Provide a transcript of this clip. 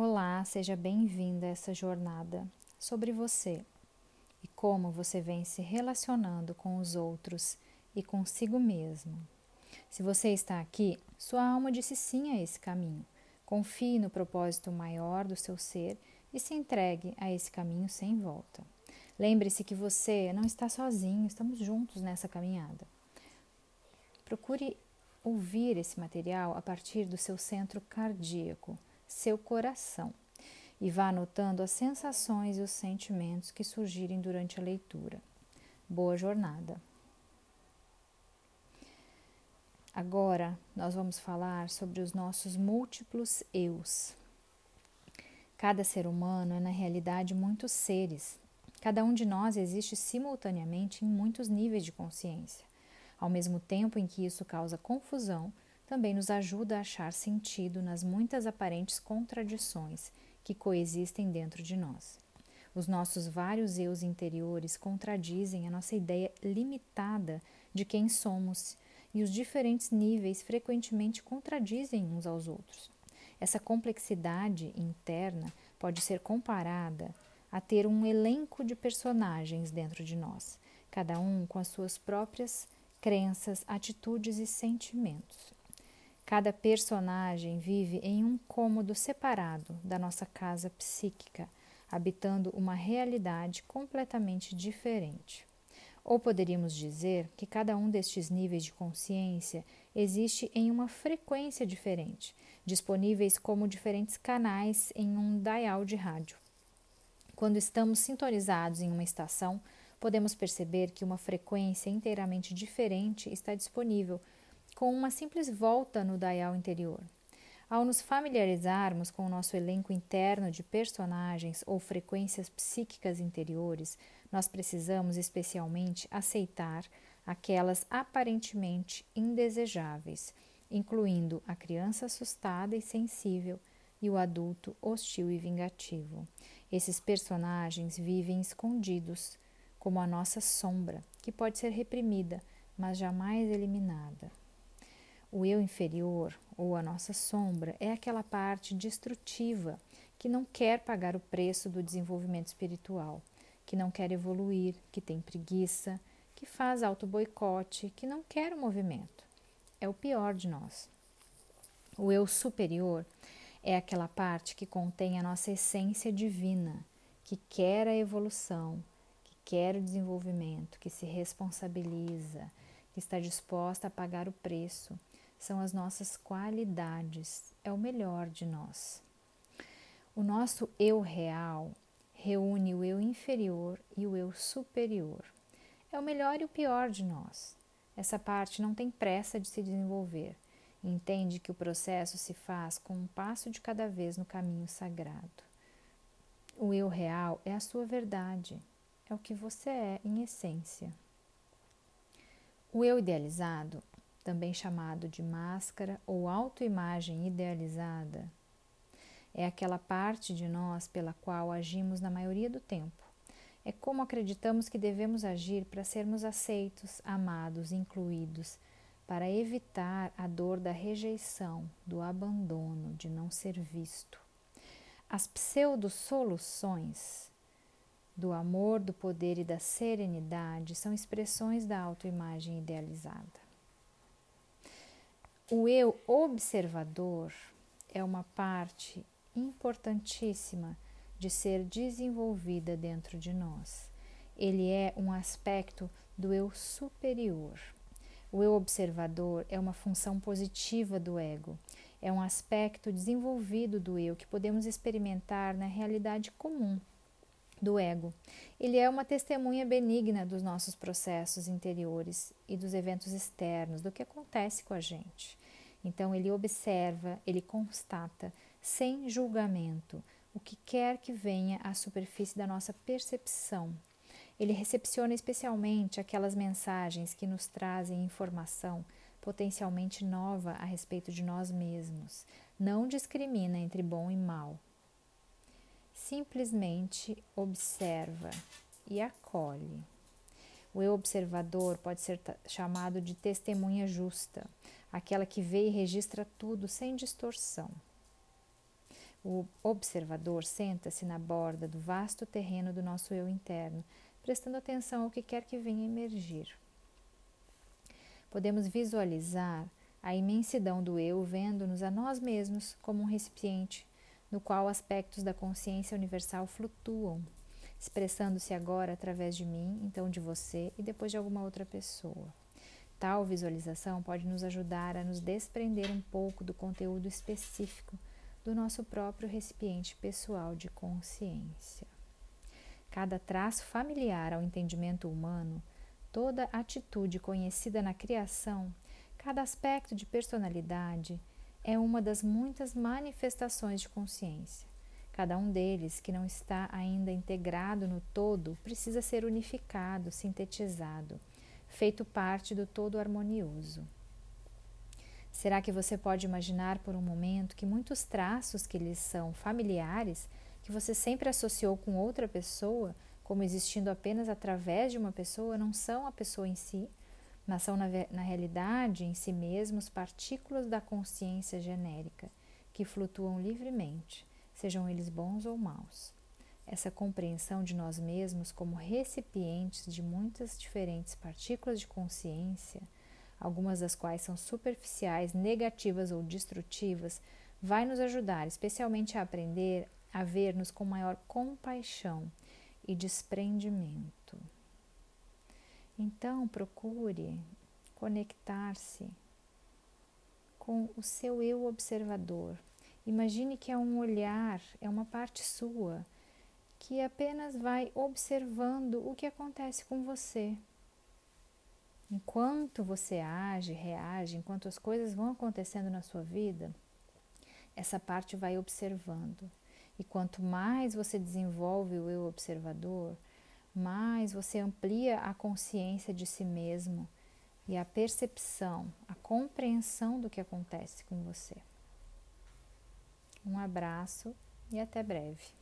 Olá, seja bem-vinda a essa jornada sobre você e como você vem se relacionando com os outros e consigo mesmo. Se você está aqui, sua alma disse sim a esse caminho. Confie no propósito maior do seu ser e se entregue a esse caminho sem volta. Lembre-se que você não está sozinho, estamos juntos nessa caminhada. Procure ouvir esse material a partir do seu centro cardíaco, seu coração, e vá anotando as sensações e os sentimentos que surgirem durante a leitura. Boa jornada! Agora nós vamos falar sobre os nossos múltiplos eus. Cada ser humano é, na realidade, muitos seres. Cada um de nós existe simultaneamente em muitos níveis de consciência. Ao mesmo tempo em que isso causa confusão, também nos ajuda a achar sentido nas muitas aparentes contradições que coexistem dentro de nós. Os nossos vários eus interiores contradizem a nossa ideia limitada de quem somos e os diferentes níveis frequentemente contradizem uns aos outros. Essa complexidade interna pode ser comparada a ter um elenco de personagens dentro de nós, cada um com as suas próprias crenças, atitudes e sentimentos. Cada personagem vive em um cômodo separado da nossa casa psíquica, habitando uma realidade completamente diferente. Ou poderíamos dizer que cada um destes níveis de consciência existe em uma frequência diferente, disponíveis como diferentes canais em um dial de rádio. Quando estamos sintonizados em uma estação, podemos perceber que uma frequência inteiramente diferente está disponível, com uma simples volta no dial interior. Ao nos familiarizarmos com o nosso elenco interno de personagens ou frequências psíquicas interiores, nós precisamos especialmente aceitar aquelas aparentemente indesejáveis, incluindo a criança assustada e sensível e o adulto hostil e vingativo. Esses personagens vivem escondidos como a nossa sombra, que pode ser reprimida, mas jamais eliminada. O eu inferior, ou a nossa sombra, é aquela parte destrutiva que não quer pagar o preço do desenvolvimento espiritual, que não quer evoluir, que tem preguiça, que faz auto-boicote, que não quer o movimento. É o pior de nós. O eu superior é aquela parte que contém a nossa essência divina, que quer a evolução, quer o desenvolvimento, que se responsabiliza, que está disposta a pagar o preço, são as nossas qualidades, é o melhor de nós. O nosso eu real reúne o eu inferior e o eu superior. É o melhor e o pior de nós. Essa parte não tem pressa de se desenvolver. Entende que o processo se faz com um passo de cada vez no caminho sagrado. O eu real é a sua verdade, é o que você é em essência. O eu idealizado, também chamado de máscara ou autoimagem idealizada, é aquela parte de nós pela qual agimos na maioria do tempo. É como acreditamos que devemos agir para sermos aceitos, amados, incluídos, para evitar a dor da rejeição, do abandono, de não ser visto. As pseudo-soluções do amor, do poder e da serenidade são expressões da autoimagem idealizada. O eu observador é uma parte importantíssima de ser desenvolvida dentro de nós. Ele é um aspecto do eu superior. O eu observador é uma função positiva do ego, é um aspecto desenvolvido do eu que podemos experimentar na realidade comum do ego. Ele é uma testemunha benigna dos nossos processos interiores e dos eventos externos, do que acontece com a gente. Então, ele observa, ele constata, sem julgamento, o que quer que venha à superfície da nossa percepção. Ele recepciona especialmente aquelas mensagens que nos trazem informação potencialmente nova a respeito de nós mesmos. Não discrimina entre bom e mal, simplesmente observa e acolhe. O eu observador pode ser chamado de testemunha justa, aquela que vê e registra tudo sem distorção. O observador senta-se na borda do vasto terreno do nosso eu interno, prestando atenção ao que quer que venha emergir. Podemos visualizar a imensidão do eu vendo-nos a nós mesmos como um recipiente no qual aspectos da consciência universal flutuam, expressando-se agora através de mim, então de você e depois de alguma outra pessoa. Tal visualização pode nos ajudar a nos desprender um pouco do conteúdo específico do nosso próprio recipiente pessoal de consciência. Cada traço familiar ao entendimento humano, toda atitude conhecida na criação, cada aspecto de personalidade é uma das muitas manifestações de consciência. Cada um deles, que não está ainda integrado no todo, precisa ser unificado, sintetizado feito parte do todo harmonioso. Será que você pode imaginar por um momento que muitos traços que lhes são familiares, que você sempre associou com outra pessoa, como existindo apenas através de uma pessoa, não são a pessoa em si, mas são, na, na realidade, em si mesmos, partículas da consciência genérica, que flutuam livremente, sejam eles bons ou maus essa compreensão de nós mesmos como recipientes de muitas diferentes partículas de consciência, algumas das quais são superficiais, negativas ou destrutivas, vai nos ajudar especialmente a aprender a ver-nos com maior compaixão e desprendimento. Então, procure conectar-se com o seu eu observador. Imagine que é um olhar, é uma parte sua que apenas vai observando o que acontece com você. Enquanto você age, reage, enquanto as coisas vão acontecendo na sua vida, essa parte vai observando. E quanto mais você desenvolve o eu observador, mais você amplia a consciência de si mesmo e a percepção, a compreensão do que acontece com você. Um abraço e até breve.